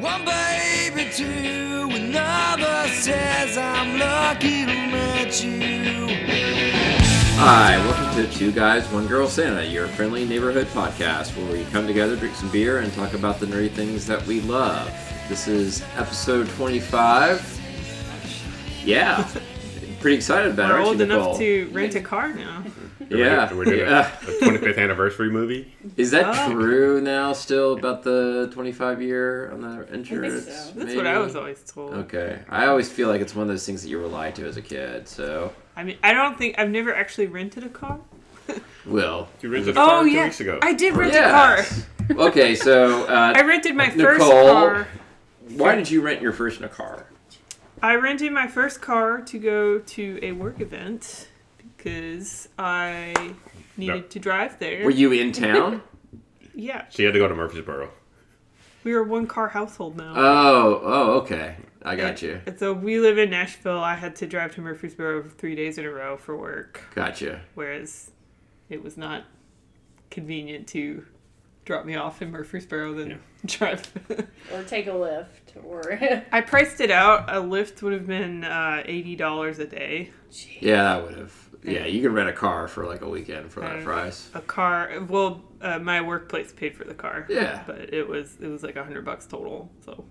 One baby, two, another says I'm lucky to meet you. Hi, welcome to Two Guys, One Girl Santa, your friendly neighborhood podcast where we come together, drink some beer, and talk about the nerdy things that we love. This is episode 25. Yeah, pretty excited about it, We're aren't old you, Nicole? enough to rent a car now. Yeah, We're doing yeah. a, a 25th anniversary movie. Is that Oh. true now? Still about the 25 year on the insurance? so. That's maybe? what I was always told. Okay, I always feel like it's one of those things that you were lied to as a kid. So, I mean, I don't think I've never actually rented a car. Will. You rented a car Oh two yeah, weeks ago. I did rent a car. okay, so uh. I rented my first Nicole. car. why did you rent your first car? I rented my first car to go to a work event because I needed No. to drive there. Were you in town? yeah, She had to go to Murfreesboro. we were a one car household now. Oh, oh, okay. I got you. And so we live in Nashville. I had to drive to Murfreesboro three days in a row for work, Gotcha. whereas it was not convenient to drop me off in Murfreesboro than Yeah. drive. or take a Lyft or I priced it out. A Lyft would have been uh, eighty dollars a day. Yeah, that would have. Yeah, you could rent a car for like a weekend for that Uh, price. A car. Well, uh, my workplace paid for the car. Yeah. but it was it was like a hundred bucks total. So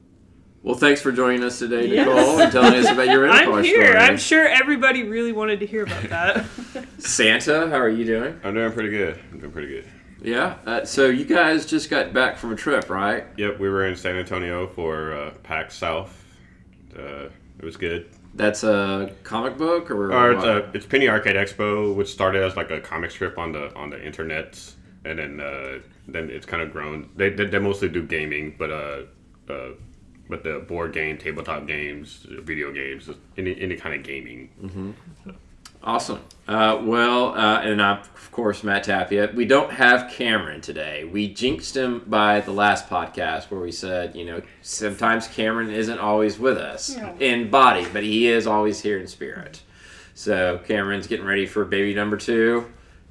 Well, thanks for joining us today, Yes. Nicole, and telling us about your rental car I'm here. story. I'm sure everybody really wanted to hear about that. Santa, how are you doing? I'm doing pretty good. I'm doing pretty good. Yeah. Uh, so you guys just got back from a trip, right? Yep, we were in San Antonio for uh, PAX South. Uh, it was good. That's a comic book, or Or it's, what? uh, it's Penny Arcade Expo, which started as like a comic strip on the on the internet, and then uh, then it's kind of grown. They, they, they mostly do gaming, but uh, uh, but the board game, tabletop games, video games, any any kind of gaming. Awesome. Uh, well, uh, and I'm, of course, Matt Tapia. We don't have Cameron today. We jinxed him by the last podcast where we said, you know, sometimes Cameron isn't always with us in body, but he is always here in spirit. So Cameron's getting ready for baby number two.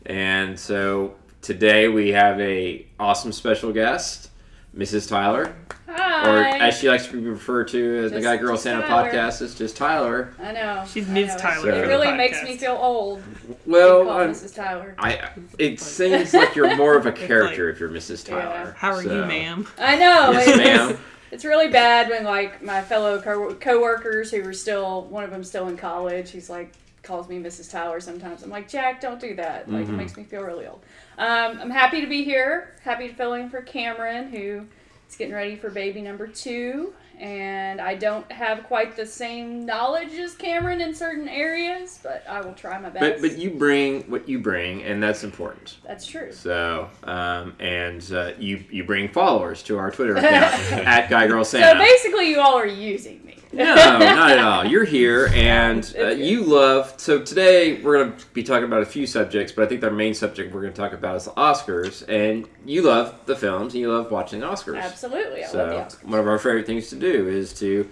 And so today we have a awesome special guest, Mrs. Tyler. hi. Or as she likes to be referred to as the Guy Girl Santa Tyler. podcast, is just Tyler. I know. She's I Ms. know. Tyler for It really makes me feel old. Well, Call I'm- Mrs. Tyler. I it seems like you're more of a It's character if you're Mrs. Yeah. Tyler. How are you, ma'am? I know. Yes, it's, ma'am. it's really bad when like my fellow co- coworkers who are still one of them still in college. He's like calls me Mrs. Tyler sometimes. I'm like Jack, don't do that. Like Mhm. it makes me feel really old. Um, I'm happy to be here. Happy to fill in for Cameron who is getting ready for baby number two. And I don't have quite the same knowledge as Cameron in certain areas, but I will try my best. But but you bring what you bring, and that's important. That's true. So um, and uh, you you bring followers to our Twitter account at Guy Girl Santa. So basically, you all are using. No, not at all. You're here, and uh, you love. So today we're going to be talking about a few subjects, but I think our main subject we're going to talk about is the Oscars. And you love the films, and you love watching the Oscars. Absolutely, I So love the Oscars. one of our favorite things to do is to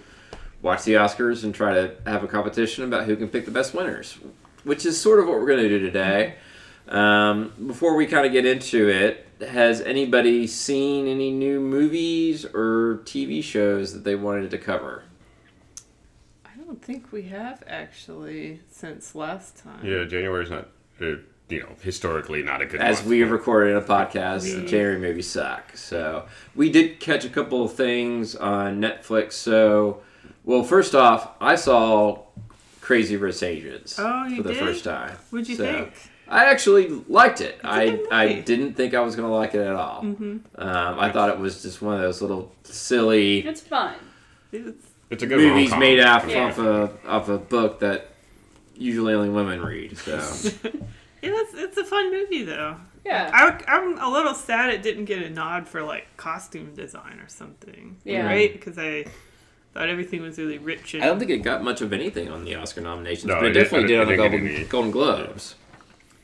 watch the Oscars and try to have a competition about who can pick the best winners, which is sort of what we're going to do today. Um, before we kind of get into it, has anybody seen any new movies or TV shows that they wanted to cover? I don't think we have actually since last time. Yeah, January's not, uh, you know, historically not a good As month. we have recorded a podcast, We- the January movies suck. So we did catch a couple of things on Netflix. So, well, first off, I saw Crazy Rich Asians Oh, you for the did? first time. What'd you So, think? I actually liked it. I, I didn't think I was gonna like it at all. Mm-hmm. Um, I thought it was just one of those little silly It's fun. It's, It's a good movies rom-com. made off Yeah. off a off a book that usually only women read. So yeah, it's, it's a fun movie though. Yeah. I, I'm a little sad it didn't get a nod for like costume design or something. Yeah. Right? Because I thought everything was really rich and. I don't think it got much of anything on the Oscar nominations, No, but it, it didn't- definitely did it on the didn't get Golden, any. Golden Globes.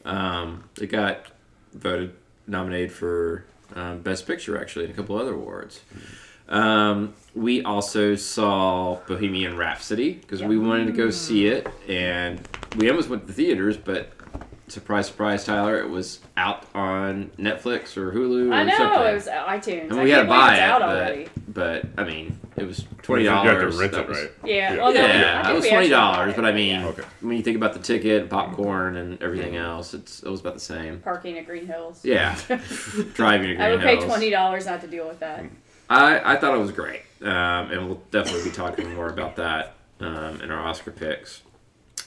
Um, it got voted nominated for um, Best Picture actually, and a couple other awards. Um, we also saw Bohemian Rhapsody because we wanted to go see it, and we almost went to the theaters, but surprise, surprise, Tyler, it was out on Netflix or Hulu or I know something. it was iTunes. And I we can't had to buy it, out but, but I mean, it was twenty dollars. You have dollars. to rent it, right? Yeah. Yeah. Well, no, I Yeah, it was twenty dollars. but I mean, Okay. when you think about the ticket, popcorn, and everything else, it's it was about the same. parking at Green Hills. Yeah, driving to Green I would pay twenty dollars not to deal with that. I, I thought it was great, um, and we'll definitely be talking more about that um, in our Oscar picks.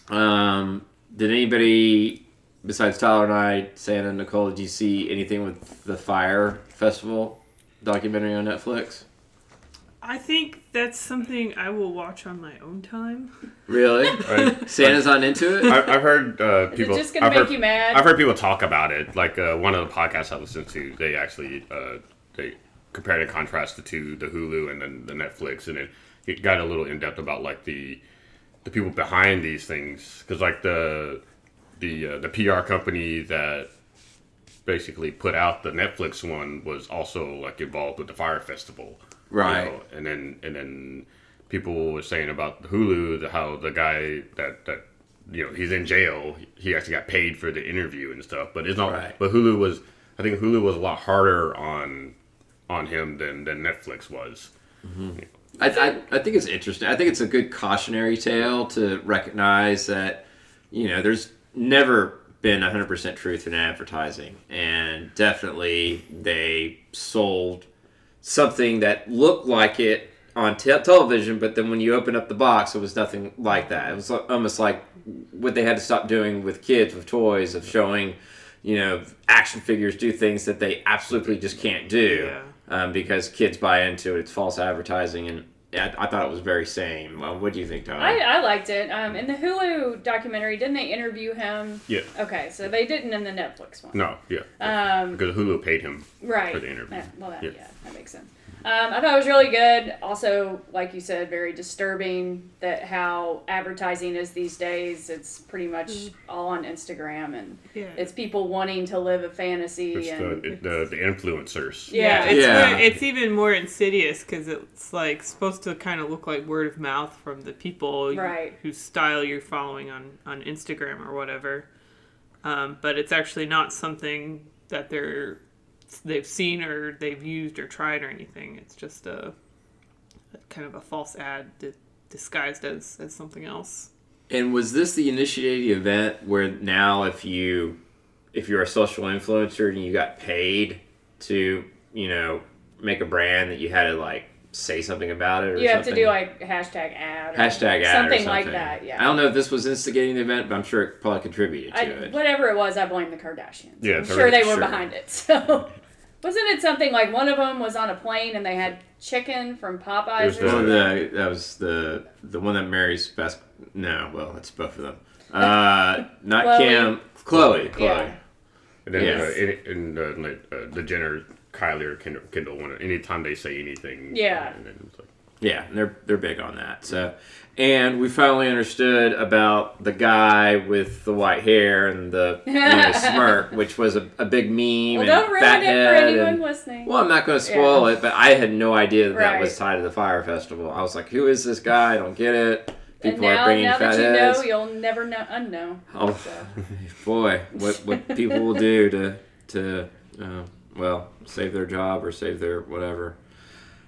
Um, did anybody besides Tyler and I, Santa and Nicole, did you see anything with the Fyre Festival documentary on Netflix? I think that's something I will watch on my own time. Really? Right. Santa's not into it. I, I've heard uh, Is people. it just gonna I've make heard, you mad? I've heard people talk about it. Like uh, one of the podcasts I listened to, they actually uh, they compared and contrasted to the Hulu and then the Netflix, and it, it got a little in depth about like the the people behind these things, because like the the uh, the PR company that basically put out the Netflix one was also like involved with the Fyre Festival, you Right. know, and then and then people were saying about Hulu the, how the guy that that you know he's in jail he actually got paid for the interview and stuff but it's not Right. but Hulu was I think Hulu was a lot harder on on him than than Netflix was I, I, I think it's interesting. I think it's a good cautionary tale to recognize that, you know, there's never been 100% truth in advertising. And definitely they sold something that looked like it on te- television, but then when you open up the box, it was nothing like that. It was almost like what they had to stop doing with kids with toys of showing, you know, action figures do things that they absolutely just can't do Yeah. Um, because kids buy into it. It's false advertising, and I, I thought it was very same. Well, what do you think, Tyler? I, I liked it. Um, in the Hulu documentary, didn't they interview him? yeah Okay, so they didn't in the Netflix one. no yeah Um, because Hulu paid him right. for the interview. Yeah, well, that, Yeah. yeah. that makes sense. Um, I thought it was really good. Also, like you said, very disturbing that how advertising is these days. It's pretty much all on Instagram, and Yeah. it's people wanting to live a fantasy. it's and the, the the influencers yeah, it's Yeah. more- it's even more insidious because it's like supposed to kind of look like word of mouth from the people you- Right. whose style you're following on on Instagram or whatever. Um, but it's actually not something that they're they've seen or they've used or tried or anything. It's just a, a kind of a false ad di- disguised as as something else. and was this the initiating event where now, if you if you're a social influencer and you got paid to, you know, make a brand that you had to like say something about it, or you have to something? do like hashtag ad, or hashtag ad or something, something like that. Yeah. I don't know if this was instigating the event, but I'm sure it probably contributed to I, it. whatever it was, I blame the Kardashians. Yeah, I'm it's sure they were sure. behind it. So, wasn't it something like one of them was on a plane and they had chicken from Popeyes It was or the- One something? the that was the the one that marries best. No, well, it's both of them. Uh, not Chloe. Kim, Chloe, Chloe. Yeah. and then Yes. uh, in, in uh, like, uh, the Jenner Kylie or Kendall, Kendall one anytime they say anything Yeah. and then it's like, Yeah, they're they're big on that. So, and we finally understood about the guy with the white hair and the you know, smirk, which was a, a big meme. Well, and don't ruin it for anyone and- listening. Well, I'm not going to spoil Yeah. it, but I had no idea that, that was tied to the Fyre Festival. I was like, "Who is this guy? I don't get it." People now, are bringing now fat that you heads. know, you'll never know unknow. Oh, So. boy, what what people will do to to uh, well save their job or save their whatever.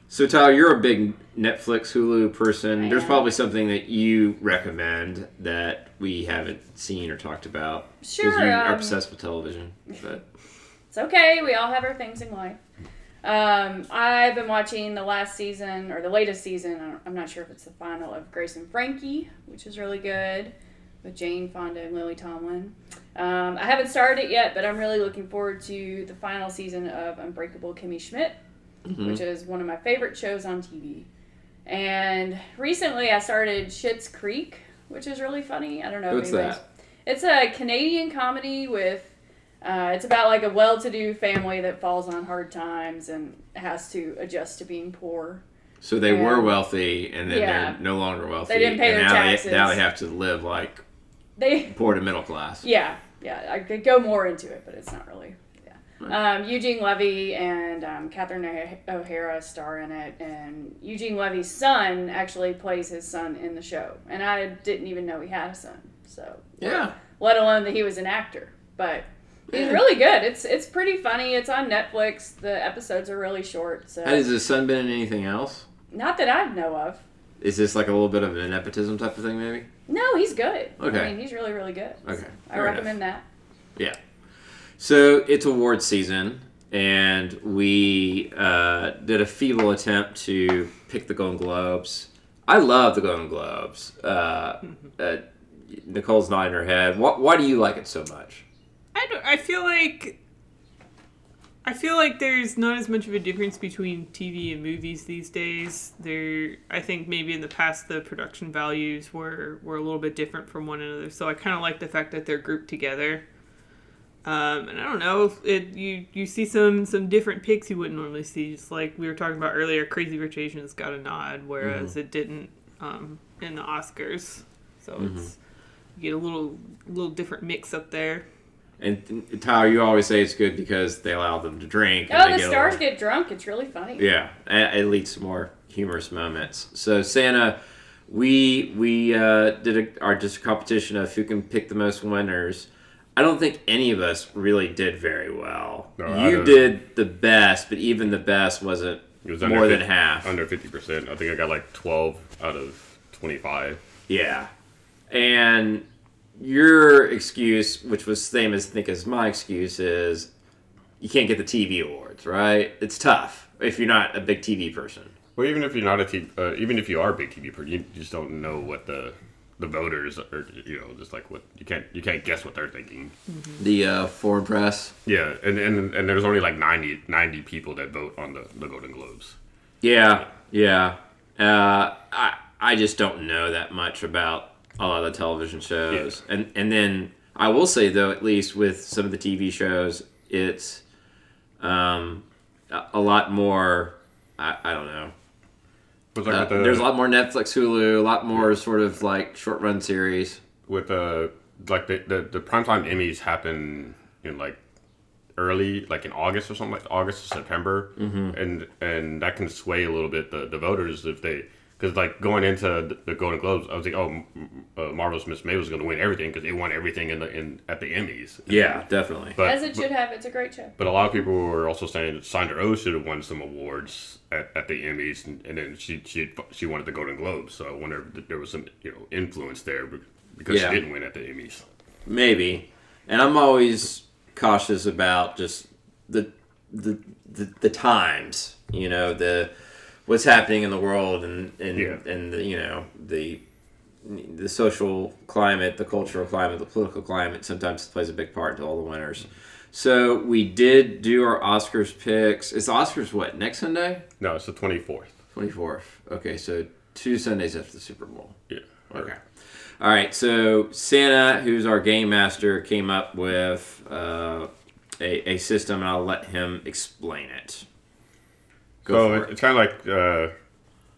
So Tyler, you're a big Netflix, Hulu person. I There's am. probably something that you recommend that we haven't seen or talked about. Sure, you are um, obsessed with television. But It's okay. We all have our things in life. Um, I've been watching the last season or the latest season. I'm not sure if it's the final of Grace and Frankie, which is really good with Jane Fonda and Lily Tomlin. Um, I haven't started it yet, but I'm really looking forward to the final season of Unbreakable Kimmy Schmidt, Mm-hmm. which is one of my favorite shows on TV. And recently I started Schitt's Creek, which is really funny. I don't know What's that? it's a Canadian comedy with. Uh, it's about like a well-to-do family that falls on hard times and has to adjust to being poor. so they were wealthy, and then Yeah. they're no longer wealthy. They didn't pay and their now taxes. They, now they have to live like They, poor to middle class. yeah, yeah. I could go more into it, but it's not really. Yeah. Um, Eugene Levy and um, Catherine O- O'Hara star in it, and Eugene Levy's son actually plays his son in the show, and I didn't even know he had a son. So Yeah. let alone that he was an actor. But He's really good. It's it's pretty funny. It's on Netflix. The episodes are really short. So Has his son been in anything else? not that I know of. Is this like a little bit of a nepotism type of thing, maybe? No, he's good. Okay. I mean, he's really really good. Okay, I recommend that. Yeah. So it's award season, and we uh, did a feeble attempt to pick the Golden Globes. I love the Golden Globes. Uh, uh, Nicole's nodding her head. Why, why do you like it so much? I, I feel like I feel like there's not as much of a difference between TV and movies these days. There, I think maybe in the past the production values were were a little bit different from one another. So I kind of like the fact that they're grouped together. Um, and I don't know, it you you see some some different picks you wouldn't normally see. Just like we were talking about earlier, Crazy Rich Asians got a nod, whereas it didn't um, in the Oscars. So it's you get a little little different mix up there. And Tyler, you always say it's good because they allow them to drink. Oh, they the get stars little- get drunk. It's really funny. Yeah, it it leads to more humorous moments. So Santa, we we uh, did a, our just a competition of who can pick the most winners. I don't think any of us really did very well. No, you did the best, but even the best wasn't was more under than half. Under fifty percent. I think I got like twelve out of twenty-five. Yeah, and your excuse, which was same as I think as my excuse, is you can't get the TV awards. Right? It's tough if you're not a big TV person. Well, even if you're not a TV, uh, even if you are a big TV person, you just don't know what the the voters are. You know, just like what you can't you can't guess what they're thinking. The uh, foreign press. Yeah, and, and and there's only like 90, 90 people that vote on the, the Golden Globes. Yeah, yeah. Uh, I I just don't know that much about a lot of the television shows, and and then I will say though, at least with some of the TV shows, it's um, a, a lot more. I, I don't know. Like Uh, the, there's a lot more Netflix, Hulu, a lot more sort of like short run series. with the like the, the the primetime Emmys happen in like early like in August or something like August or September, mm-hmm. and and that can sway a little bit the, the voters if they because like going into the- the Golden Globes, I was like, oh, M- uh, Marvelous Miss May was going to win everything because it won everything in the in at the Emmys. Yeah, definitely. But As it but, should have. It's a great show. but a lot of people were also saying that Sandra Oh should have won some awards at, at the Emmys, and, and then she she she wanted the Golden Globes. So I wonder if there was some you know influence there because Yeah. she didn't win at the Emmys. Maybe, and I'm always cautious about just the the the, the times. You know the what's happening in the world and and Yeah. and the, you know the the social climate, the cultural climate, the political climate sometimes plays a big part into all the winners. So we did do our Oscars picks. The Oscars what next Sunday? No, it's the twenty fourth. Twenty fourth. Okay, so two Sundays after the Super Bowl. Yeah. Okay. All right. So Santa, who's our game master, came up with uh, a, a system, and I'll let him explain it. Go so it, it. it's kind of like a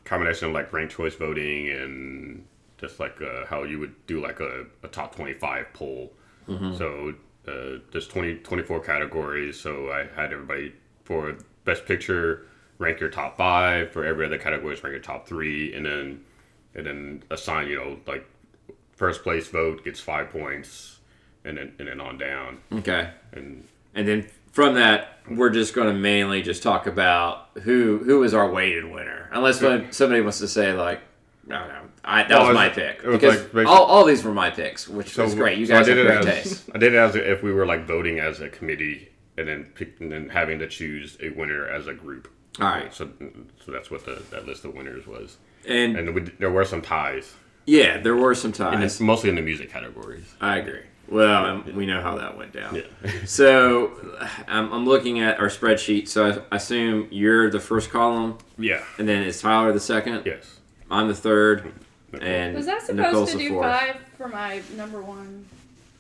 combination of like ranked choice voting and just like uh, how you would do like a, a top 25 poll. Mm-hmm. So uh, there's 20, 24 categories. So I had everybody for best picture rank your top five. For every other category, rank your top three, and then and then assign you know like first place vote gets five points, and then and then on down. Okay. And And then from that, we're just going to mainly just talk about who who is our weighted winner, unless when somebody wants to say like. No, no, I, that No, was it my pick because like all, all these were my picks, which was great. You so guys did have it great as, taste. I did it as if we were like voting as a committee and then pick, and then having to choose a winner as a group. All right, So so that's what the that list of winners was. and And we, there were some ties, yeah, there were some ties, and it's mostly in the music categories. I agree. Well, and um, we know how that went down. Yeah. So I'm, I'm looking at our spreadsheet. So I assume you're the first column, Yeah. and then is Tyler the second? Yes. I'm the third, and Was I supposed Nicole's to do fourth. five for my number one?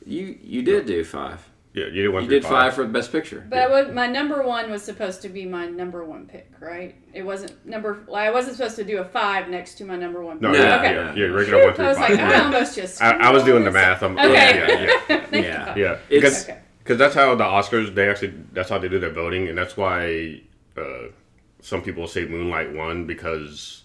You you did do five. Yeah. You did one. You did five for the best picture. But I would, my number one was supposed to be my number one pick, right? It wasn't number. Like, I wasn't supposed to do a five next to my number one. No. pick. No, yeah. okay. Yeah. Yeah. Regular one I through was like, five. I almost just. I, I was doing the math. I'm, Okay. Yeah. Yeah. Thank Yeah. Yeah, because Okay. cause that's how the Oscars they actually that's how they do their voting, and that's why uh, some people say Moonlight won because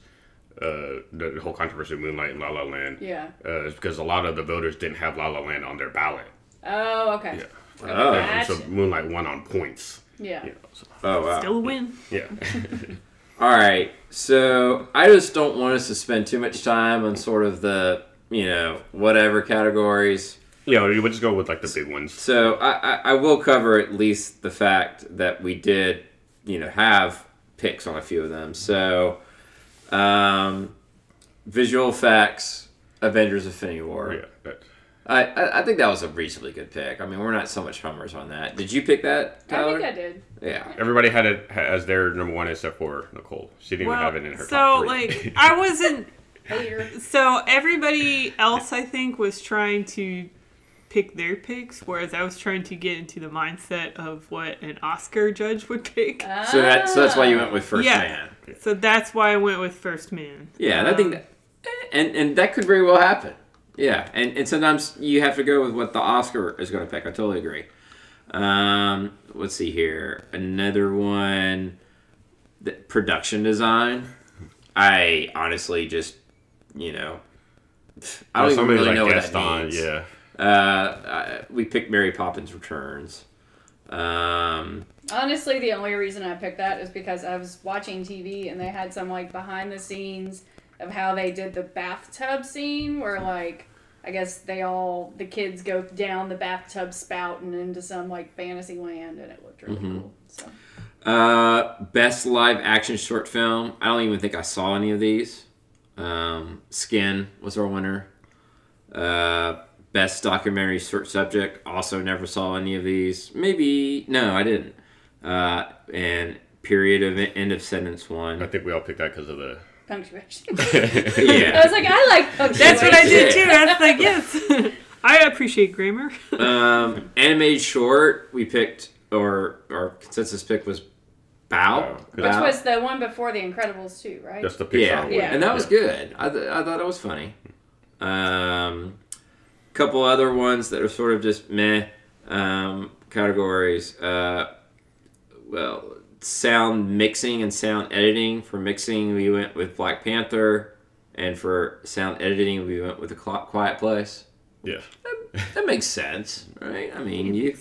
uh, the, the whole controversy of Moonlight and La La Land. Yeah. uh, is because a lot of the voters didn't have La La Land on their ballot. Oh, okay. Yeah, Oh. And so Moonlight won on points. Yeah. You know, so, Oh wow. Still a win. yeah. All right. So I just don't want us to spend too much time on sort of the you know whatever categories. yeah, we would just go with like the big ones. So I, I, I will cover at least the fact that we did, you know, have picks on a few of them. So, um, visual effects, Avengers: Infinity War. Yeah. That- I, I I think that was a reasonably good pick. I mean, we're not so much hummers on that. Did you pick that, I think I did. yeah. Everybody had it as their number one except for Nicole. She didn't Well, even have it in her so top three. like I wasn't. So everybody else, I think, was trying to pick their picks, whereas I was trying to get into the mindset of what an Oscar judge would pick. So that so that's why you went with First Yeah. Man. So that's why I went with First Man. Yeah, and I think Um, that, and and that could very well happen. Yeah, and and sometimes you have to go with what the Oscar is going to pick. I totally agree. Um, let's see here, another one, the production design. I honestly just, you know, I don't even Somebody really like know what Gaston, that means. Yeah. Uh, I, we picked Mary Poppins Returns. Um, Honestly, the only reason I picked that is because I was watching TV and they had some like behind the scenes of how they did the bathtub scene where like I guess they all the kids go down the bathtub spout and into some like fantasy land and it looked really Mm-hmm. cool. So Uh, best live action short film. I don't even think I saw any of these. Um, Skin was our winner. Uh, best documentary short subject. Also never saw any of these. Maybe no, I didn't. Uh, and period of end of sentence one. I think we all picked that because of the. Punctuation. I Yeah. I was like, I like punctuation. That's what I did too. I was like, yes, I appreciate grammar. um, animated short. We picked or our consensus pick was Bao. Bao. Which Bao. was the one before The Incredibles too, right? That's the Pixar Yeah, one. Yeah. and that was good. I, th- I thought it was funny. Um, couple other ones that are sort of just meh um, categories. Uh, well, sound mixing and sound editing. For mixing, we went with Black Panther, and for sound editing, we went with A Quiet Place. Yeah. That makes sense, right? I mean, you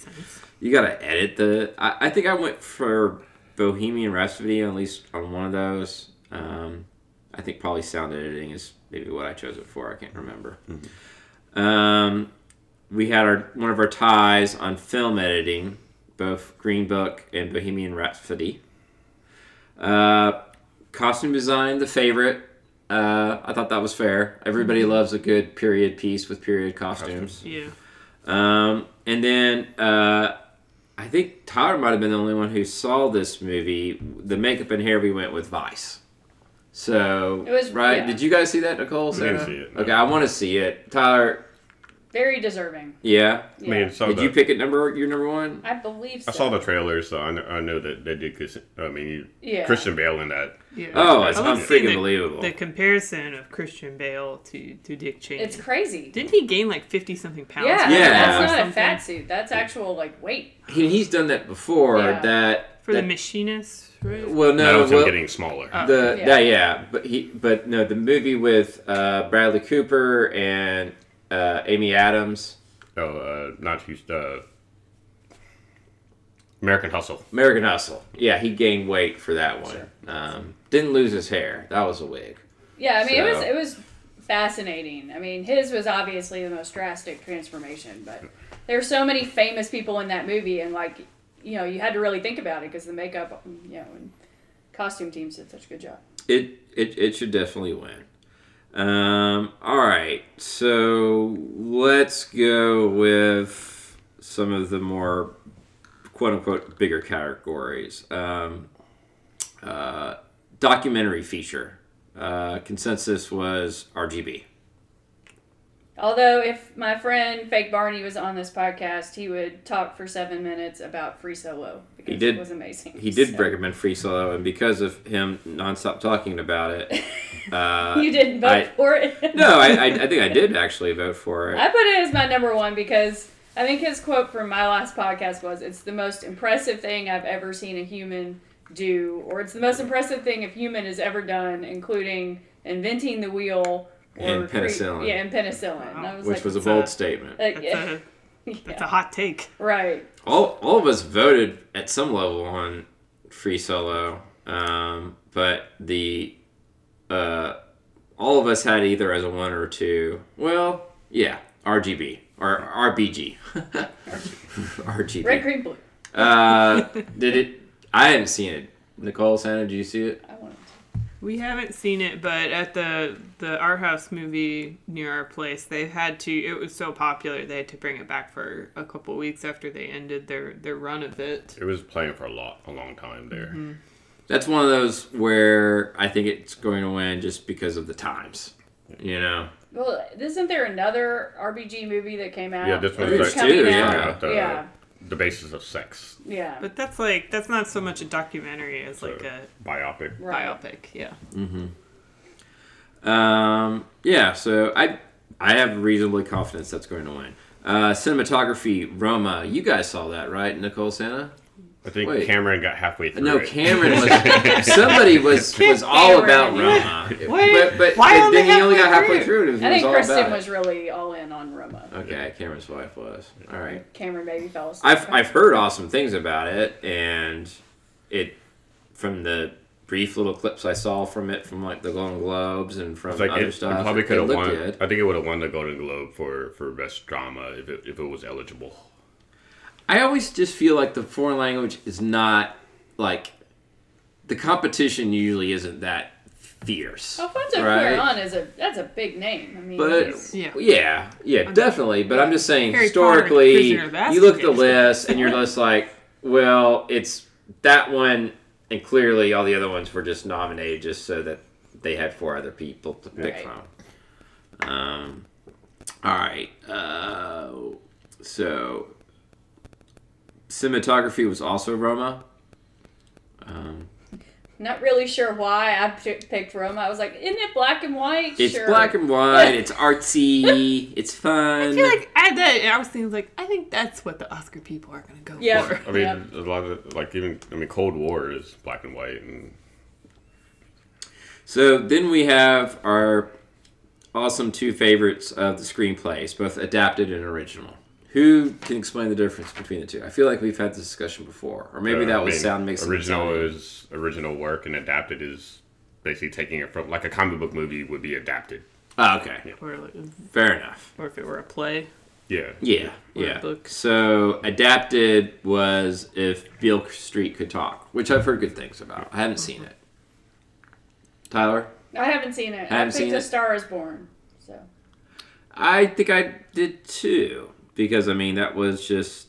you gotta edit the. I, I think I went for Bohemian Rhapsody at least on one of those. Um, I think probably sound editing is maybe what I chose it for. I can't remember. Um, we had our one of our ties on film editing, both Green Book and Bohemian Rhapsody. Uh, costume design, the favorite. Uh, I thought that was fair. Everybody loves a good period piece with period costumes. Yeah. Um, and then uh, I think Tyler might have been the only one who saw this movie. The makeup and hair we went with Vice. So It was- right. yeah. Did you guys see that, Nicole? I didn't see it, no. Okay, I want to see it. Tyler, Very deserving. yeah. I mean, so Did the, you pick it number your number one? I believe so. I saw the trailers, so I know, I know that they did. Chris- I mean, Yeah. Christian Bale in that. Yeah. Oh, it's I love the- believable. The comparison of Christian Bale to, to Dick Cheney. It's crazy. Didn't he gain like fifty something pounds? Yeah, Yeah. that's not a fat suit. That's actual like weight. He, he's done that before. Yeah. That For that, the machinist, right? well, No, no, was well, him getting smaller. Uh, the Yeah. yeah. yeah, but he but no, the movie with uh, Bradley Cooper and uh, Amy Adams, oh, uh, not Houston. Uh, American Hustle. American Hustle. Yeah, he gained weight for that one. Um, didn't lose his hair. That was a wig. Yeah, I mean it was it was fascinating. I mean his was obviously the most drastic transformation, but there's so many famous people in that movie, and like you know you had to really think about it because the makeup, you know, and costume teams did such a good job. It it it should definitely win. Um, all right, so let's go with some of the more quote unquote bigger categories. Um, uh, documentary feature. Uh, consensus was RGB. Although if my friend Fake Barney was on this podcast, he would talk for seven minutes about Free Solo because He did- it was amazing. He did So- recommend Free Solo, and because of him nonstop talking about it, uh, You didn't vote I- for it. no, I, I, I think I did actually vote for it. I put it as my number one because I think his quote from my last podcast was, "It's the most impressive thing I've ever seen a human do, or it's the most impressive thing a human has ever done, including inventing the wheel." Or And cre- penicillin. yeah, and penicillin. And I was which like, was a bold a- statement. like, That's yeah. a That's Yeah. a hot take. Right. all all of us voted at some level on Free Solo, um, but the uh, all of us had either as a one or a two. Well, yeah, RGB or RBG, RGB. Red, green, blue. Uh, did it? I hadn't seen it. Nicole Santa, did you see it? I want We haven't seen it, but at the the Our House movie near our place, they had to. It was so popular, they had to bring it back for a couple weeks after they ended their their run of it. It was playing for a lot, a long time there. Mm-hmm. That's one of those where I think it's going to win just because of the times. You know, Well, isn't there another RBG movie that came out? Yeah, this Or one's like- coming out? yeah. Yeah. The basis of sex Yeah. But that's like that's not so much a documentary as so like a biopic. Right. biopic. Yeah. Um, yeah, so I I have reasonably confidence that's going to win. Uh, cinematography, Roma. You guys saw that, right, Nicole Santa? I think Wait. Cameron got halfway through. No, it. Cameron was. somebody was was all about Cameron. Roma, Wait, but but, why but only then he only got halfway halfway through. it. He I was think all Kristen was really all in on Roma. Okay, Cameron's wife was. All right. Cameron maybe fell asleep. I've I've heard awesome things about it, and it from the brief little clips I saw from it from like the Golden Globes and from It's like other it, stuff. it probably could have won. good. I think it would have won the Golden Globe for for best drama if it, if it was eligible. I always just feel like the foreign language is not like the competition usually isn't that fierce. Alfonso right? Cuarón is a that's a big name. I mean, But he's- Yeah. yeah, yeah, definitely. But I'm just saying, Harry historically, Prisoner you look at the list and you're just like, well, it's that one, and clearly all the other ones were just nominated just so that they had four other people to pick Right. from. Um, all right. Uh, so cinematography was also Roma. Um, not really sure why I p- picked Roma. I was like, isn't it black and white? it's sure. black and white. It's artsy. it's fun. I feel like I, that, I was thinking like I think that's what the Oscar people are gonna go Yeah. for. I mean, Yeah. a lot of like even I mean, Cold War is black and white, and So then we have our awesome two favorites of the screenplays, both adapted and original. Who can explain the difference between the two? I feel like we've had this discussion before, or maybe uh, that I was mean, sound makes original sense. is original work, and adapted is basically taking it from like a comic book movie would be adapted. Oh, okay, Or, like, fair enough. or if it were a play. Yeah, Yeah, Or yeah. book. So adapted was if Beale Street could talk, which I've heard good things about. I haven't seen it. Tyler, I haven't seen it. Haven't I picked seen A? Star Is Born. So I think I did too because I mean that was just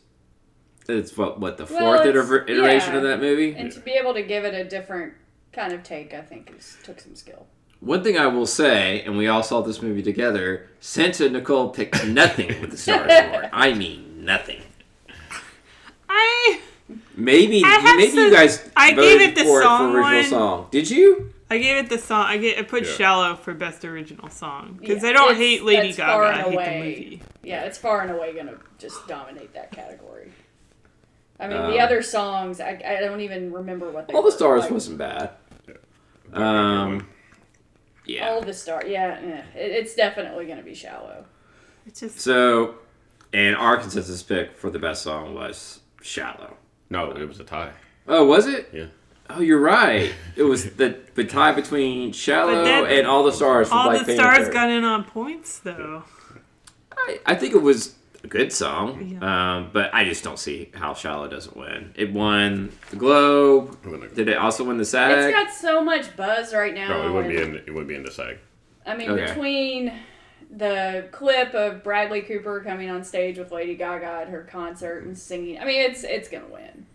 it's what what the Well, fourth it's- iter- iteration yeah. of that movie. and to be able to give it a different kind of take, I think is took some skill. One thing I will say, and we all saw this movie together, Santa Nicole picked nothing with the Star is Born. I mean nothing. I Maybe I have maybe you guys I voted gave it the for it song for original one. song. Did you? I gave it the song. I get I put Yeah. "Shallow" for best original song because Yeah, I don't it's- hate Lady Gaga. far I and hate the away. movie. Yeah, it's far and away gonna just dominate that category. I mean, Um, the other songs, I, I don't even remember what they All were. the Stars like, wasn't bad. Um, yeah. All the stars, yeah, eh, it, it's definitely gonna be shallow. It's just So, and our consensus pick for the best song was "Shallow." no, it was a tie. Oh, was it? Yeah. Oh, you're right. It was the the tie between "Shallow" But then- and "All the Stars" from all Black the stars got in on points though. I, I think it was a good song, Yeah. um, but I just don't see how "Shallow" doesn't win. It won the Globe. It Did it also win the It's SAG? got so much buzz right now. No, it wouldn't be in. It wouldn't be in the SAG. I mean, Okay. between the clip of Bradley Cooper coming on stage with Lady Gaga at her concert and singing, I mean, it's it's gonna win.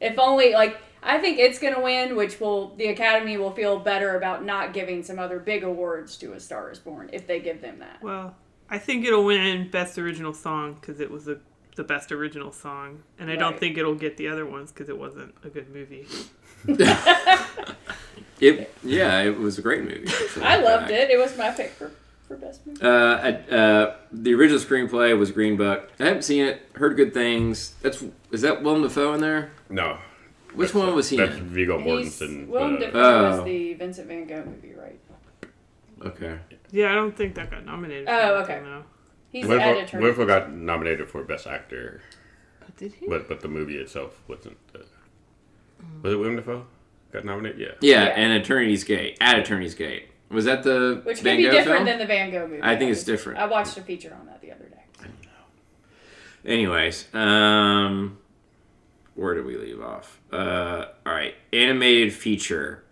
If only like I think it's gonna win, which will the Academy will feel better about not giving some other big awards to A Star Is Born if they give them that. Well, I think it'll win best original song because it was a, the best original song, and I don't think it'll get the other ones because it wasn't a good movie. It yeah, it was a great movie. actually, I loved fact. it. It was my pick for, for best movie. Uh, uh, the original screenplay was Green Book. I haven't seen it. Heard good things. That's is that Willem Dafoe in there? No. Which That's- one was he That's in? Viggo He's, Mortensen. Willem Dafoe Oh. was the Vincent Van Gogh movie, right? Okay. Yeah, I don't think that got nominated. for Oh, anything, okay. though. He's the Winfield, editor. Winfield got nominated for Best Actor, Oh, did he? but but the movie itself wasn't. Uh, was it Willem Dafoe? Got nominated? Yeah. Yeah, Yeah. and Attorney's Gate. At Eternity's Gate. Was that the Which Van could be Gogh different film? than the Van Gogh movie. I think it's different. I watched a feature on that the other day. I don't know. Anyways, um, where do we leave off? Uh, all right, animated feature,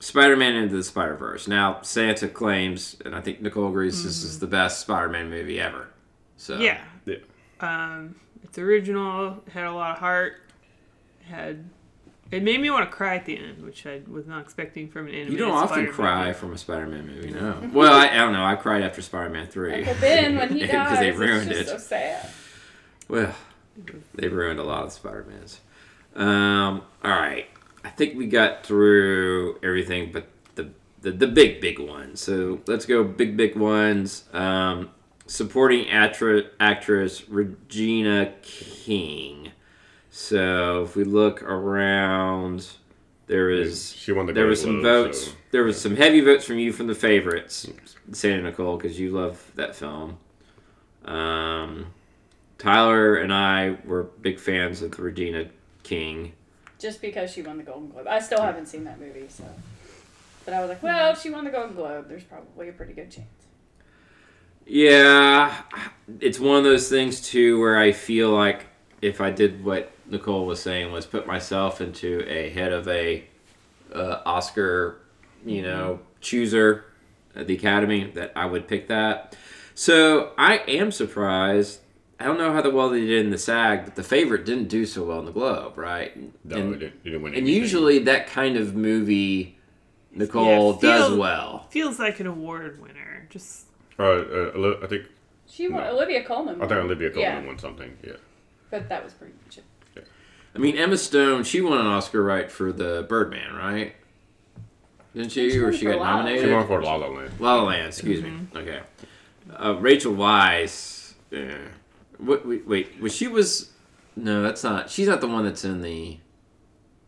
Spider-Man into the Spider-Verse. Now, Santa claims, and I think Nicole agrees, this is the best Spider-Man movie ever. So Yeah. Yeah. Um, it's original. Had a lot of heart. Had it made me want to cry at the end, which I was not expecting from an animated. you don't often Spider-Man cry movie. from a Spider-Man movie, no. well, I, I don't know. I cried after Spider-Man three Uncle Ben when he dies, they it's ruined just it. so sad. Well, they ruined a lot of Spider-Mans. Um, all right, I think we got through everything, but the the, the big big ones. So let's go big big ones. Um, supporting actress actress Regina King. So if we look around, there is She won the there was some votes. so- There was some heavy votes from you from the favorites, Santa Nicole, because you love that film. Um, Tyler and I were big fans of Regina King. Just because she won the Golden Globe. I still haven't seen that movie, so. But I was like, well, if she won the Golden Globe, there's probably a pretty good chance. Yeah, it's one of those things too where I feel like if I did what Nicole was saying was put myself into a head of a uh, Oscar, you know, chooser at the Academy, that I would pick that. So I am surprised. I don't know how the well they did in the SAG, but the favorite didn't do so well in the Globe, right? No, and, it didn't, it didn't win and usually that kind of movie, Nicole Yeah, does well. Feels like an award winner. Just Uh, uh, I think She won. No. Olivia Colman. I think Olivia Colman Yeah, won something. Yeah. but that was pretty much it. I mean, Emma Stone, she won an Oscar right for the Birdman, right? Didn't she? she or she got La La nominated? She won for La La Land. La La Land, excuse me. Okay. Uh, Rachel Weisz. Yeah. What, wait, wait, was she was? No, that's not. She's not the one that's in the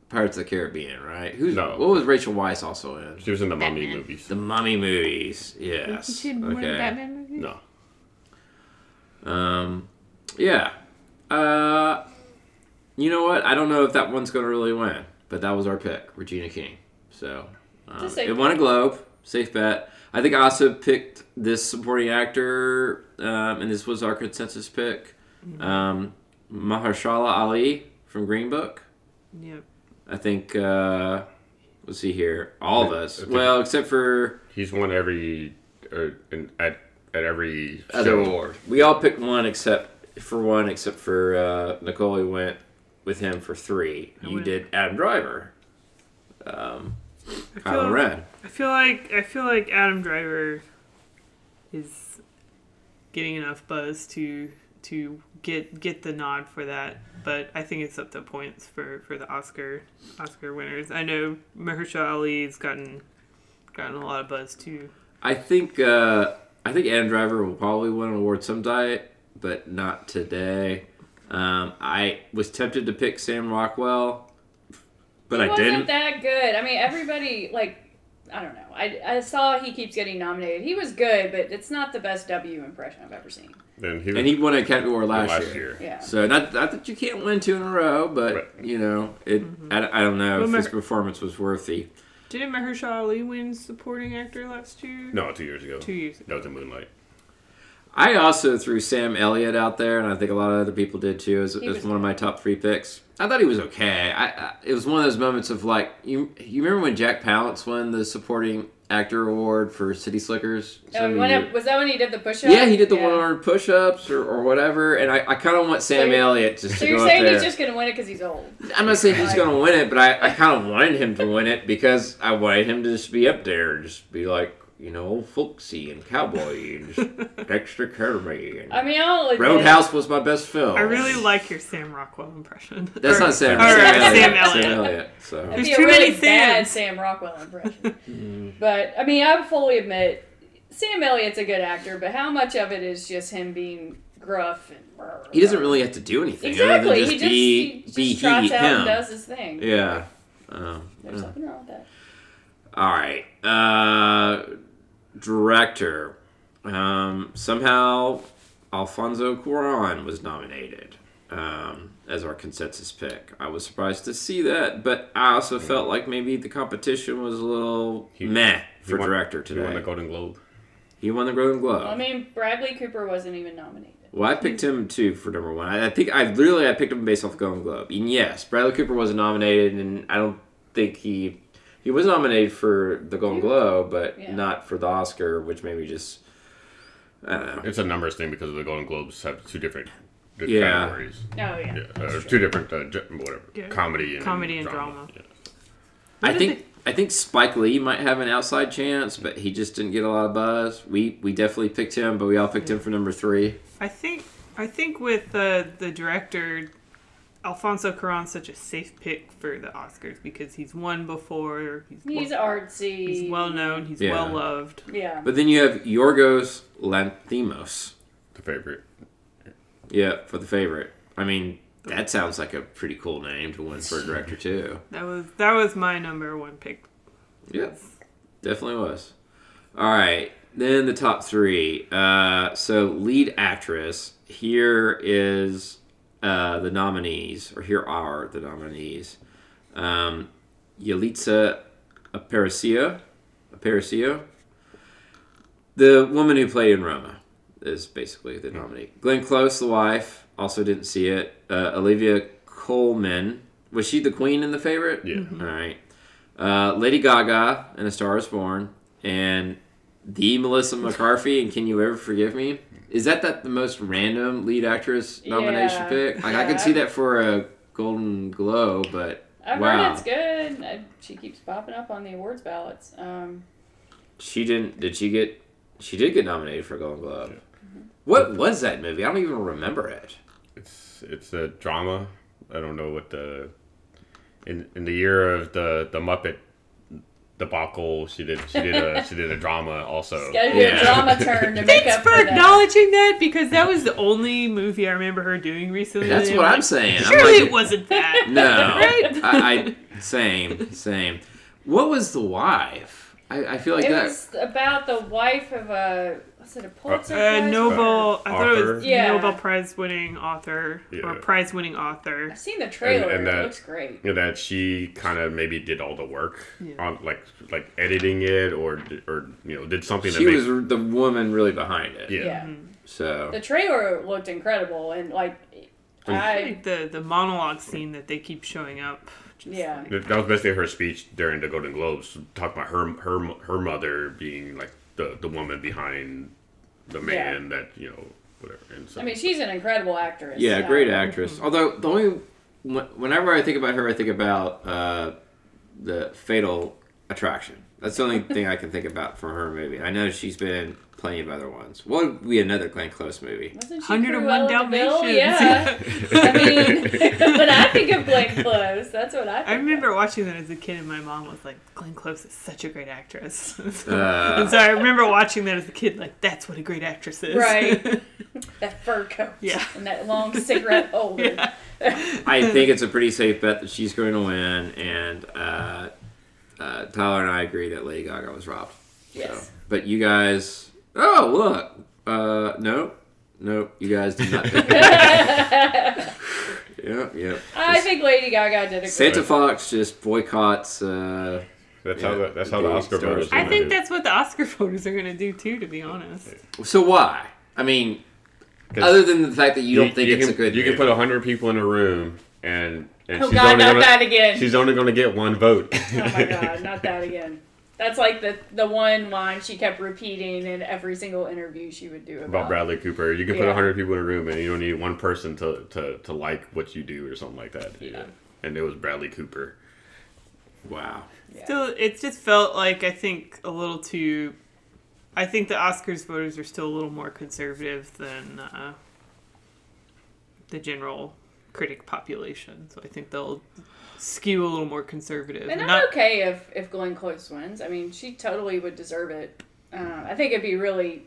Pirates of the Caribbean, right? Who's? No. What was Rachel Weisz also in? She was in the Mummy Batman. movies. The Mummy movies. Yes. she won a Okay. Batman movie. No. Um, yeah. Uh, you know what? I don't know if that one's going to really win, but that was our pick, Regina King. So um, It's a safe it won a Globe, safe bet. I think I also picked this supporting actor, um, and this was our consensus pick, um, Mahershala Ali from Green Book. Yep. I think. Uh, let's see here, all of us. Well, except for He's won every uh, in, at at every other show. award. We all picked one except for one, except for uh, Nicole. who went with him for three. I You went- did Adam Driver, um, I feel, Ren. I feel like I feel like Adam Driver is getting enough buzz to to get get the nod for that. But I think it's up to points for, for the Oscar Oscar winners. I know Mahershala Ali's gotten gotten a lot of buzz too. I think uh, I think Adam Driver will probably win an award some diet, but not today. Um, I was tempted to pick Sam Rockwell, but he I wasn't didn't. that good. I mean, everybody like. I don't know. I, I saw he keeps getting nominated. He was good, but it's not the best W impression I've ever seen. Then he was And he won an Academy Award last, last year. year. Yeah. So not, not that you can't win two in a row, but Right. you know it. Mm-hmm. I, I don't know Well, if his performance was worthy. Didn't Mahershala Ali win supporting actor last year? No, two years ago. Two years ago. That was in Moonlight. I also threw Sam Elliott out there, and I think a lot of other people did too. As, as one of my top three picks, I thought he was okay. I, I it was one of those moments of like you. You remember when Jack Palance won the supporting actor award for City Slickers? Oh, Some when it- was that when he did the push up? yeah, he did the one on push-ups or, or whatever, and I, I kind of want Sam you're- Elliott just So to you're saying he's just gonna win it because he's old? I'm not saying he's going to win it, but I, I kind of wanted him to win it because I wanted him to just be up there just be like, you know, folksy and cowboy and just Dexter Kirby. And I mean, I'll admit, Roadhouse was my best film. I really like your Sam Rockwell impression. That's Or- not Sam, or Sam, Elliott. Sam Sam Elliott. Elliott. So That'd There's be a too really many bad Sams. Sam Rockwell impression. but I mean, I fully admit Sam Elliott's a good actor, but how much of it is just him being gruff and? he doesn't really have to do anything other exactly. than just he just be he just be trots he out him. and does his thing. Yeah. Um, There's yeah. nothing wrong with that. All right. Uh, director. Um, somehow, Alfonso Cuarón was nominated um, as our consensus pick. I was surprised to see that, but I also felt like maybe the competition was a little He- meh He for won- director He won the Golden Globe. He won the Golden Globe. Well, I mean, Bradley Cooper wasn't even nominated. Well, I picked him too for number one. I, I think I literally I picked him based off the Golden Globe. And yes, Bradley Cooper wasn't nominated, and I don't think he he was nominated for the Golden Globe, but Yeah. not for the Oscar, which made me just I don't know. It's a numbers thing because the Golden Globes have two different d- Yeah. categories. Oh yeah. Yeah, uh, two different uh, whatever Yeah. comedy and Comedy and drama. Yeah. I did think I think Spike Lee might have an outside chance, but he just didn't get a lot of buzz. We we definitely picked him, but we all picked him for number three. I think I think with uh, the director, Alfonso Cuarón's such a safe pick for the Oscars because he's won before. He's, He's well, artsy. he's well known. He's Yeah. well loved. Yeah. But then you have Yorgos Lanthimos. The favorite. Yeah, for the favorite. I mean, that sounds like a pretty cool name to win for a director too. That was that was my number one pick. Yep, definitely was. All right, then the top three. Uh, so lead actress. Here is uh, the nominees, or here are the nominees. Um, Yalitza Aparicio, Aparicio, the woman who played in Roma, is basically the nominee. Glenn Close, the wife, also didn't see it. Uh, Olivia Colman, was she the queen in the favorite? Yeah. All right. Uh, Lady Gaga and A Star Is Born, and the Melissa McCarthy and Can You Ever Forgive Me? Is that that the most random lead actress nomination Yeah. pick? Like I Yeah. could see that for a Golden Globe, but I've wow, heard it's good. I, she keeps popping up on the awards ballots. Um, she didn't. Did she get? She did get nominated for a Golden Globe. What was that movie? I don't even remember it. It's it's a drama. I don't know what the in in the year of the the Muppet debacle. She did she did a she did a drama also. gotta Yeah. a drama turn to make Thanks up for for acknowledging that because that was the only movie I remember her doing recently. That's what I'm I'm saying. I'm Surely like, it wasn't that. No, Right? I, I same same. What was the wife? I, I feel like It that. was about the wife of a was it a Pulitzer Uh, Prize? Nobel, I thought it was Author? Yeah. Nobel Prize winning author or prize winning author. I've seen the trailer. and it that- looks great. You know, that she kind of maybe did all the work Yeah. on like like editing it or or you know did something She that was makes the woman really behind it. yeah. Yeah. So The trailer looked incredible, and like, I Like the the monologue scene that they keep showing up. Just yeah. like- That was basically her speech during the Golden Globes, talking about her her her mother being like the the woman behind the man that you know whatever. And so I mean, she's an incredible actress. yeah, so- great actress. Although the only whenever I think about her, I think about uh, the Fatal Attraction. That's the only thing I can think about from her movie. I know she's been in plenty of other ones. What would be another Glenn Close movie? Wasn't 101 Cruella de Dalmatians. Yeah. I mean, when I think of Glenn Close, that's what I think I remember Of. watching that as a kid, and my mom was like, "Glenn Close is such a great actress." so, Uh. and so I remember watching that as a kid, like, "That's what a great actress is." Right. That fur coat. Yeah. And that long cigarette holder. Yeah. I think it's a pretty safe bet that she's going to win, and uh, uh, Tyler and I agree that Lady Gaga was robbed. Yes. But you guys, oh look, uh, nope, nope, you guys did not. pick Yep, yep. I think Lady Gaga did a Santa great Fox just boycotts. Uh, that's Yeah. how the, that's how the Oscar stars. voters. I think it. that's what the Oscar voters are going to do too. To be honest, so why? I mean, other than the fact that you don't think you it's can, a good, You can movie. put hundred people in a room and and Oh she's God, only not gonna that again. she's only going to get one vote. Oh my God, not that again. That's like the the one line she kept repeating in every single interview she would do about, about Bradley Cooper. You can put Yeah. 100 people in a room and you don't need one person to, to, to like what you do or something like that. Yeah. And it was Bradley Cooper. wow. Yeah. still, it just felt like I think a little too. I think the Oscars voters are still a little more conservative than uh, the general critic population. So I think they'll skew a little more conservative. And I'm Not- okay if if Glenn Close wins. I mean, she totally would deserve it. Uh, I think it'd be really,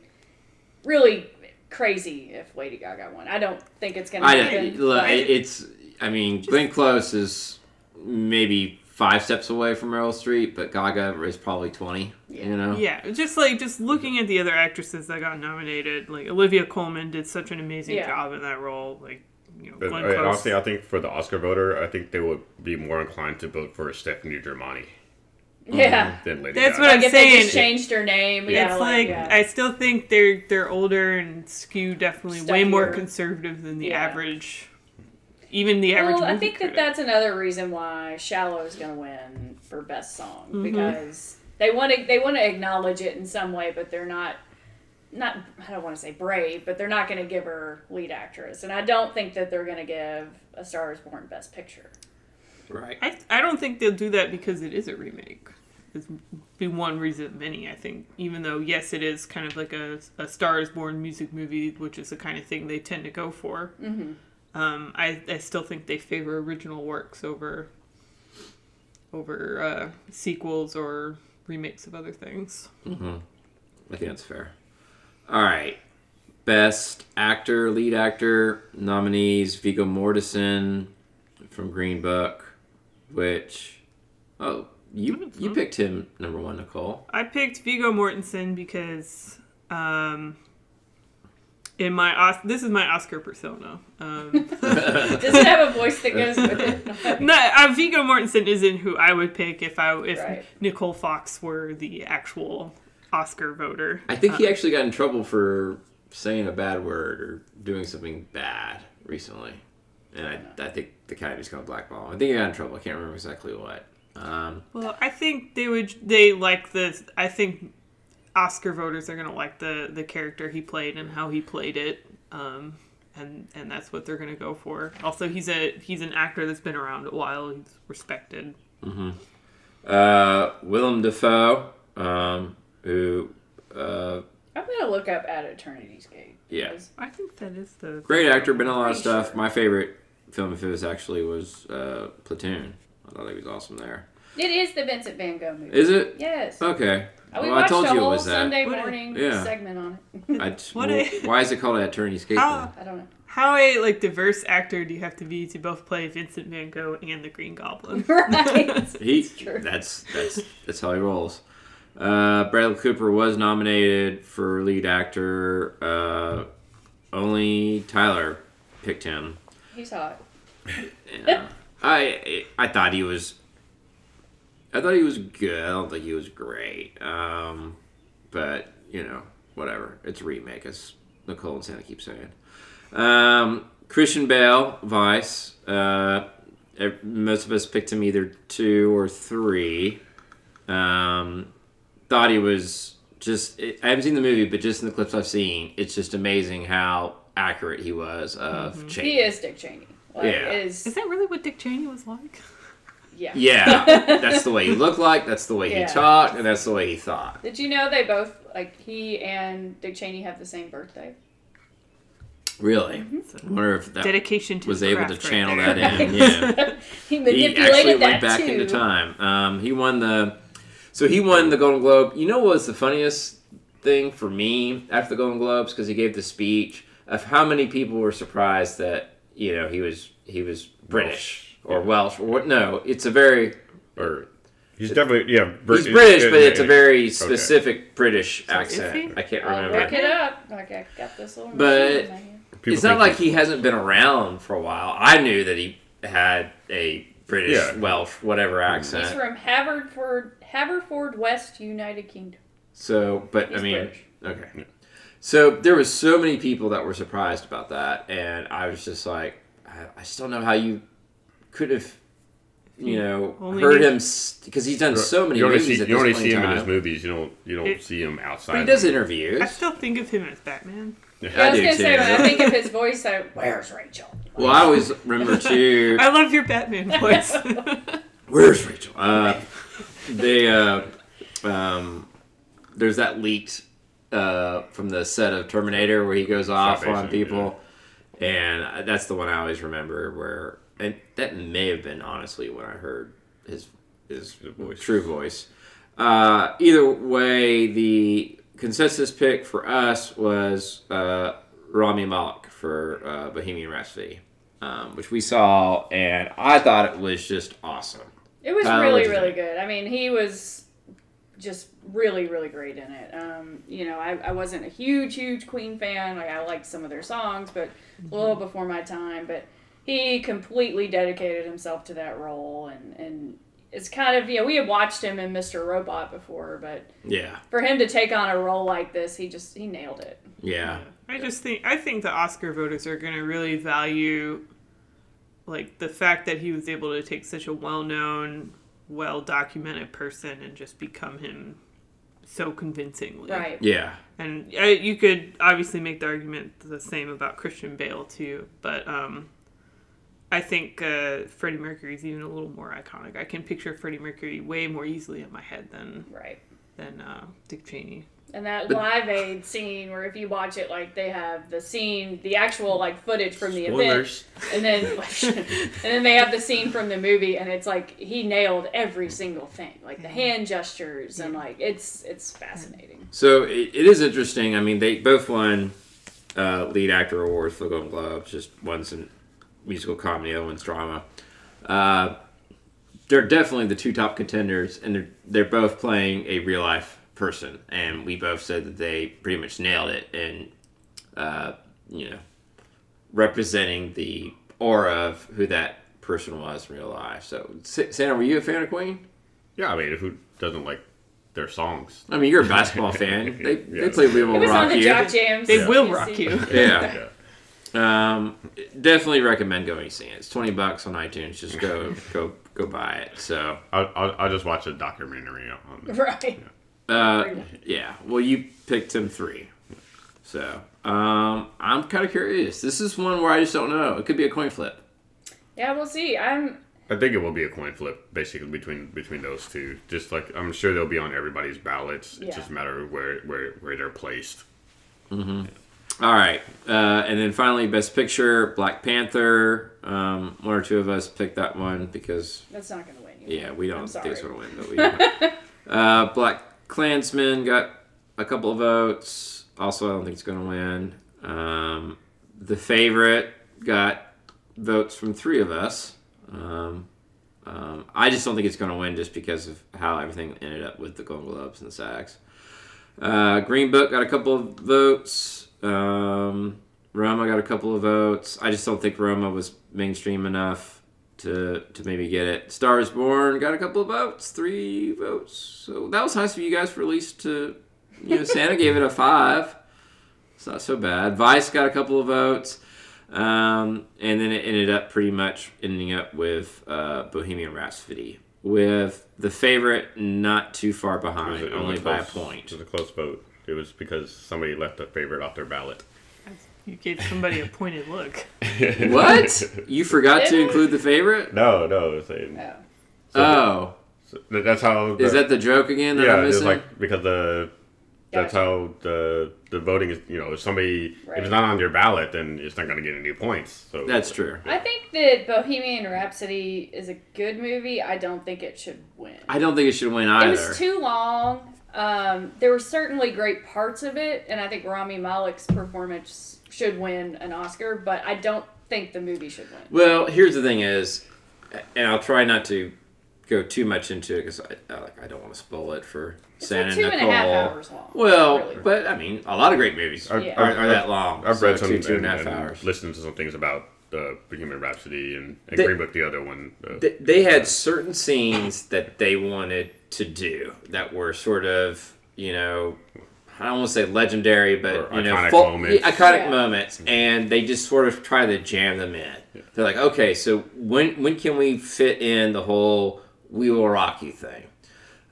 really crazy if Lady Gaga won. I don't think it's gonna I happen. look, but- it- it's. I mean, Glenn Close is maybe five steps away from Meryl Streep, but Gaga is probably twenty. You know. Yeah, just like just looking at the other actresses that got nominated, like Olivia Colman did such an amazing Yeah. job in that role. Like, you know, But, Glenn Close. honestly, I think for the Oscar voter, I think they would be more inclined to vote for Stephanie Germani Yeah. than Lady That's Gaga. what I'm Like if they just saying- changed her name. Yeah, it's like yeah. I still think they're they're older and skew definitely way more Stuffier. conservative than the Yeah. average, even the average. Well, I movie think that critic. that's another reason why "Shallow" is going to win for best song Mm-hmm. because they want to they want to acknowledge it in some way, but they're not not I don't want to say brave, but they're not going to give her lead actress, and I don't think that they're going to give "A Star Is Born" best picture. Right. I I don't think they'll do that because it is a remake. It's be one reason of many. I think even though yes, it is kind of like a a Star is Born music movie, which is the kind of thing they tend to go for. Mm-hmm. Um, I I still think they favor original works over over uh, sequels or remakes of other things. I think that's fair. All right. Best actor, lead actor nominees: Viggo Mortensen from Green Book, which oh you you picked him number one, Nicole. I picked Viggo Mortensen because um, in my Os- this is my Oscar persona. Um, Does it have a voice that goes with it? no, uh, Viggo Mortensen isn't who I would pick if I if Right. Nicole Fox were the actual Oscar voter. I think he actually got in trouble for saying a bad word or doing something bad recently, and I, I think the Academy's going to blackball. him. I think he got in trouble. I can't remember exactly what. Um, Well, I think they would they like the I think Oscar voters are gonna like the the character he played and how he played it. Um, and and that's what they're gonna go for. Also, he's a he's an actor that's been around a while. He's respected. uh, Willem Dafoe, um, who uh, I'm going to look up at Eternity's Gate. Yeah. I think that is the great actor, been in a lot of stuff. sure. My favorite film of his actually was uh, Platoon. I thought he was awesome there. It is the Vincent Van Gogh movie. Is it? Yes. Okay. we well, I watched told a you it whole was that. Sunday What a- morning Yeah. segment on it. I, What well, a- why is it called Eternity's Gate? How- I don't know. how a like diverse actor do you have to be to both play Vincent Van Gogh and the Green Goblin? right. then? He, true. that's that's that's how he rolls. Uh, Bradley Cooper was nominated for lead actor. Uh, only Tyler picked him. He's hot. Yeah. I I thought he was. I thought he was good. I don't think he was great. Um, but you know, whatever. It's a remake, as Nicole and Santa keep saying. Um, Christian Bale, Vice. Uh, most of us picked him either two or three. Um, thought he was just. I haven't seen the movie, but just in the clips I've seen, it's just amazing how accurate he was of Cheney. He is Dick Cheney. Like, Yeah. it Is, Is that really what Dick Cheney was like? yeah. Yeah, that's the way he looked like. That's the way Yeah. he talked, and that's the way he thought. Did you know they both like he and Dick Cheney have the same birthday? Really, Mm-hmm. I wonder if that Dedication to was able to craft right channel that in. Yeah, he manipulated he actually that went back too. into time. Um, he won the, so he won the Golden Globe. You know what was the funniest thing for me after the Golden Globes because he gave the speech of how many people were surprised that you know he was he was British or Welsh or what? No, it's a very Or he's definitely yeah. Brit- he's British, but it's a very specific British accent. I can't I'll remember. look it up. Like I got this little But- machine in my hand. People it's not like he hasn't been around for a while. I knew that he had a British, Yeah. Welsh, whatever accent. He's accent. from Haverford, Haverford West, United Kingdom. So, but He's I mean, British. okay. So there was so many people that were surprised about that, and I was just like, I, I just don't know how you could have, you know, Only heard him because he's done so many you only movies see, at you this only point see in him in time. his movies. You don't you don't It- see him outside. But he does I interviews. I still think of him as Batman. Yeah, I I was do gonna say too. when I think of his voice, I where's Rachel? Well, I always remember too. I love your Batman voice. Where's Rachel? Uh, they uh, um, there's that leaked uh, from the set of Terminator where he goes off on people, and that's the one I always remember. Where and that may have been honestly when I heard his his voice. true voice. Uh, either way, the consensus pick for us was uh, Rami Malek for uh, Bohemian Rhapsody, um, which we saw, and I thought it was just awesome. It was Tyler, really, really good. I mean, he was just really, really great in it. Um, you know, I, I wasn't a huge, huge Queen fan. Like I liked some of their songs, but a little before my time. But he completely dedicated himself to that role, and and it's kind of you know we had watched him in Mr. Robot before, but Yeah, for him to take on a role like this, he just he nailed it. yeah, I just think I think the Oscar voters are going to really value like the fact that he was able to take such a well-known, well-documented person and just become him so convincingly. Right. yeah. And uh, you could obviously make the argument the same about Christian Bale too, but um, I think uh, Freddie Mercury is even a little more iconic. I can picture Freddie Mercury way more easily in my head than Right. than uh, Dick Cheney. And that Live Aid scene where if you watch it, like they have the scene, the actual like footage from the event, and then and then they have the scene from the movie, and it's like he nailed every single thing, like the hand gestures, and like it's it's fascinating. So it, it is interesting. I mean, they both won uh, lead actor awards for Golden Globes. Just one's in musical comedy, the other one's drama. Uh, they're definitely the two top contenders, and they're they're both playing a real life person. And we both said that they pretty much nailed it, and uh, you know, representing the aura of who that person was in real life. So, Sa- Santa, were you a fan of Queen? Yeah, I mean, who doesn't like their songs? I mean, you're a basketball fan. They, they play "We Will It was Rock on the You." Jock Jams. They will rock you. Yeah. Yeah. Um, definitely recommend going see it. It's twenty bucks on iTunes. Just go, go, go buy it. So, I'll, I'll, I'll just watch a documentary on it. Right. Uh, yeah. Well, you picked him three. So, um, I'm kind of curious. This is one where I just don't know. It could be a coin flip. Yeah, we'll see. I'm I think it will be a coin flip, basically between between those two. Just like I'm sure they'll be on everybody's ballots. It's Yeah. just a matter of where where where they're placed. mm-hmm All right, uh, and then finally, Best Picture, Black Panther. Um, one or two of us picked that one because that's not gonna win. You. Yeah, we don't sorry. think it's going to win, but we. uh, Black Klansman got a couple of votes. Also, I don't think it's going to win. Um, the favorite got votes from three of us. Um, um, I just don't think it's going to win just because of how everything ended up with the Golden Globes and the SAGs. Uh, Green Book got a couple of votes. Um, Roma got a couple of votes. I just don't think Roma was mainstream enough to to maybe get it. Stars Born got a couple of votes, three votes. So that was nice of you guys for at least to, you know, Santa gave it a five. It's not so bad. Vice got a couple of votes. Um, and then it ended up pretty much ending up with uh, Bohemian Rhapsody, with the favorite not too far behind, only a by a point. It was a close vote. It was because somebody left a favorite off their ballot. You gave somebody a pointed look. What? You forgot to include the favorite? No, no. It's a, Oh. so Oh, so that's how. is the- that the joke again that yeah? I'm It's missing? like because the that's Gotcha. how the the voting is. You know, if somebody if it's not on your ballot, then it's not going to get any points. So That's true. I think that Bohemian Rhapsody is a good movie. I don't think it should win. I don't think it should win either. It either. was too long. Um, there were certainly great parts of it, and I think Rami Malek's performance should win an Oscar, but I don't think the movie should win. Well, here's the thing is, and I'll try not to go too much into it because I, I, like, I don't want to spoil it for It's Santa like two and Nicole. a half hours long. Well, really. but I mean, a lot of great movies are, Yeah. are, are that long. I've So read some two, two and a and, half and hours. listened to some things about the Bohemian Rhapsody and, and They- Green Book, the other one. Uh, They, they had certain scenes that they wanted to do that were sort of, you know, I don't want to say legendary, but Or you know, iconic full- moments. yeah, iconic Yeah. moments, and they just sort of try to jam them in. They're like, okay, so when when can we fit in the whole "We Will Rock You" thing?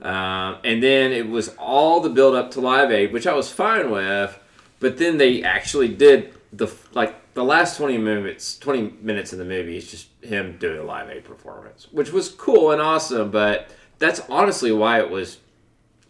Um, and then it was all the build up to Live Aid, which I was fine with, but then they actually did the like the last twenty minutes, twenty minutes of the movie is just him doing a Live Aid performance, which was cool and awesome. But that's honestly why it was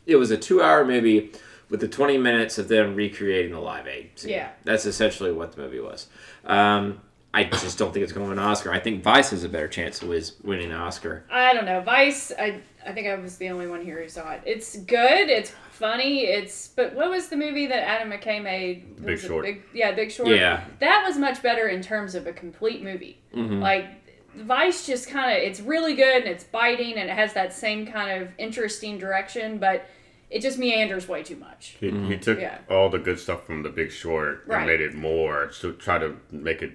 it was a two hour movie with the 20 minutes of them recreating the live aid scene. Yeah. That's essentially what the movie was. Um, I just don't think it's going to win an Oscar. I think Vice has a better chance of winning an Oscar. I don't know. Vice, I I think I was the only one here who saw it. It's good. It's funny. It's but what was the movie that Adam McKay made? Big Was it Short. Big, yeah, Big Short. Yeah. That was much better in terms of a complete movie. Mhm. Like Vice just kind of it's really good and it's biting and it has that same kind of interesting direction, but it just meanders way too much. He, he took Yeah. all the good stuff from The Big Short Right. and made it more to try to make it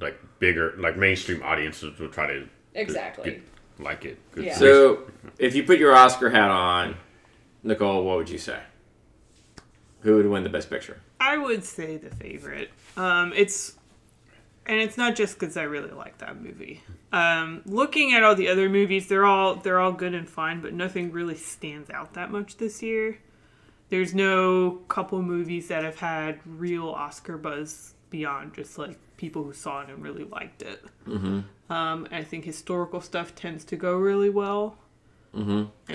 like bigger, like mainstream audiences will try to Exactly. get- like it. Yeah. So, if you put your Oscar hat on, Nicole, what would you say? Who would win the Best Picture? I would say the favorite. Um, it's and it's not just because I really like that movie. Um, looking at all the other movies, they're all they're all good and fine, but nothing really stands out that much this year. There's no couple movies that have had real Oscar buzz beyond just like people who saw it and really liked it. Mm-hmm. Um, I think historical stuff tends to go really well.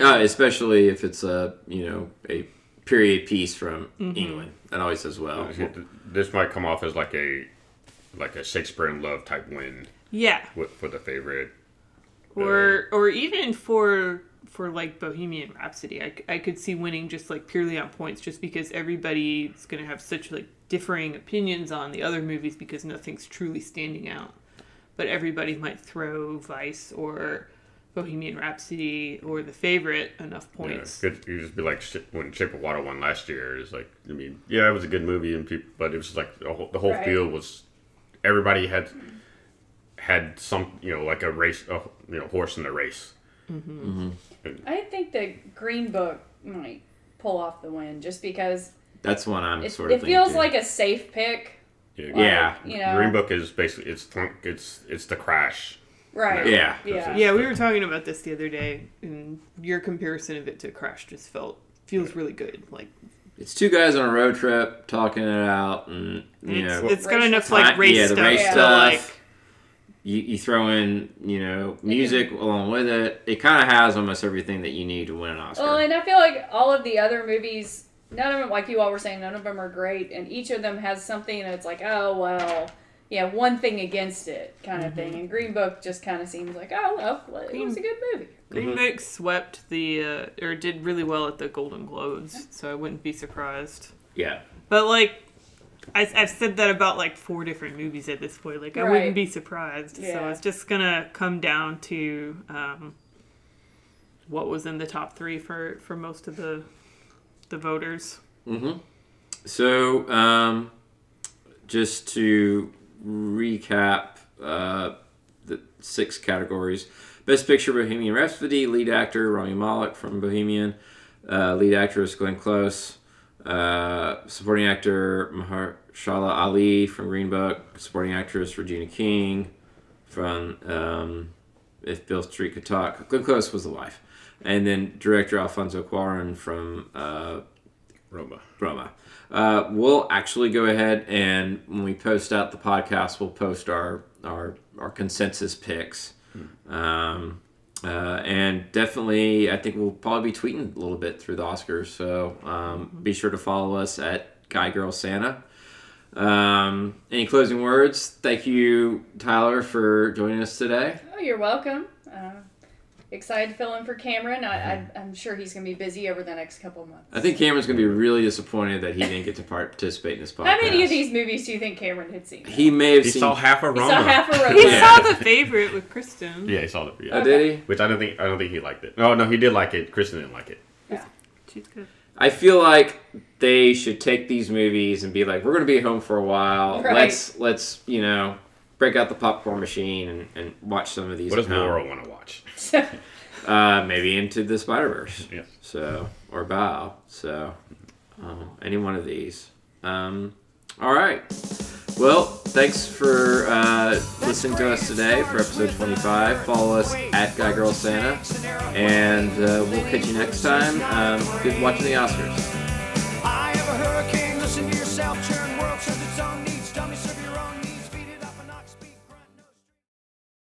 Uh, especially if it's a you know a period piece from England, that always does well. This might come off as like a like a Shakespeare in Love type win Yeah, with, for the favorite. or uh, or even for for like Bohemian Rhapsody, I, I could see winning just like purely on points, just because everybody's gonna have such like differing opinions on the other movies because nothing's truly standing out. But everybody might throw Vice or Bohemian Rhapsody or The Favorite enough Yeah, points. it, you just be like when Shape of Water won last year. It's like I mean, yeah, it was a good movie, and people, but it was like the whole, the whole Right. field was everybody had had some you know like a race, a, you know, horse in the race. Mm-hmm. Mm-hmm. I think the Green Book might pull off the win just because That's one I'm it, sort of it feels thinking. like a safe pick. Yeah, Yeah. You know. Green Book is basically it's th- it's it's the crash. Right. Yeah. Yeah. Yeah, we were talking about this the other day, and your comparison of it to Crash just felt feels really good. Like it's two guys on a road trip talking it out, and you it's, know it's got Racial enough like race Yeah, the stuff race to stuff. like you, you throw in you know music along with it. It kind of has almost everything that you need to win an Oscar. Well, and I feel like all of the other movies, none of them, like you all were saying, none of them are great, and each of them has something that's like, oh well, yeah, one thing against it, kind of thing. And Green Book just kind of seems like, oh well, well, it was a good movie. Green Book swept the uh, or did really well at the Golden Globes, so I wouldn't be surprised. yeah, But like, I, I've said that about like four different movies at this point. Like, I Right. wouldn't be surprised. Yeah. So it's just gonna come down to um, what was in the top three for for most of the the voters. So, um, just to recap uh, the six categories Best Picture Bohemian Rhapsody, lead actor Rami Malek from Bohemian, uh, lead actress Glenn Close, uh, supporting actor Mahershala Ali from Green Book, supporting actress Regina King from um, If Beale Street Could Talk. Glenn Close was the wife. And then director Alfonso Cuarón from uh, Roma. Roma. Uh, we'll actually go ahead and when we post out the podcast, we'll post our our, our consensus picks. Um, uh, and definitely, I think we'll probably be tweeting a little bit through the Oscars. So um, be sure to follow us at Guy Girl Santa. Um, any closing words? Thank you, Tyler, for joining us today. Oh, you're welcome. Uh, excited to fill in for Cameron. I, I, mm-hmm. I'm sure he's going to be busy over the next couple months. I think Cameron's going to be really disappointed that he didn't get to participate in this podcast. How many of these movies do you think Cameron had seen? He may have He seen. saw half of He saw half a row. He Yeah. saw the favorite with Kristen. yeah, he saw the. Yeah. oh, did he? Which I don't think I don't think he liked it. No, no, he did like it. Kristen didn't like it. Yeah, She's good. I feel like they should take these movies and be like, we're going to be home for a while. Right. Let's let's you know break out the popcorn machine and, and watch some of these. What does at home. Laura want to watch? Uh, maybe into the Spider Verse. Yes. So or Bao. So uh, any one of these. Um, all right. Well, thanks for uh, listening to us today for episode 25. Follow us at Guy Girl Santa, and uh, we'll catch you next time. Um, good watching the Oscars.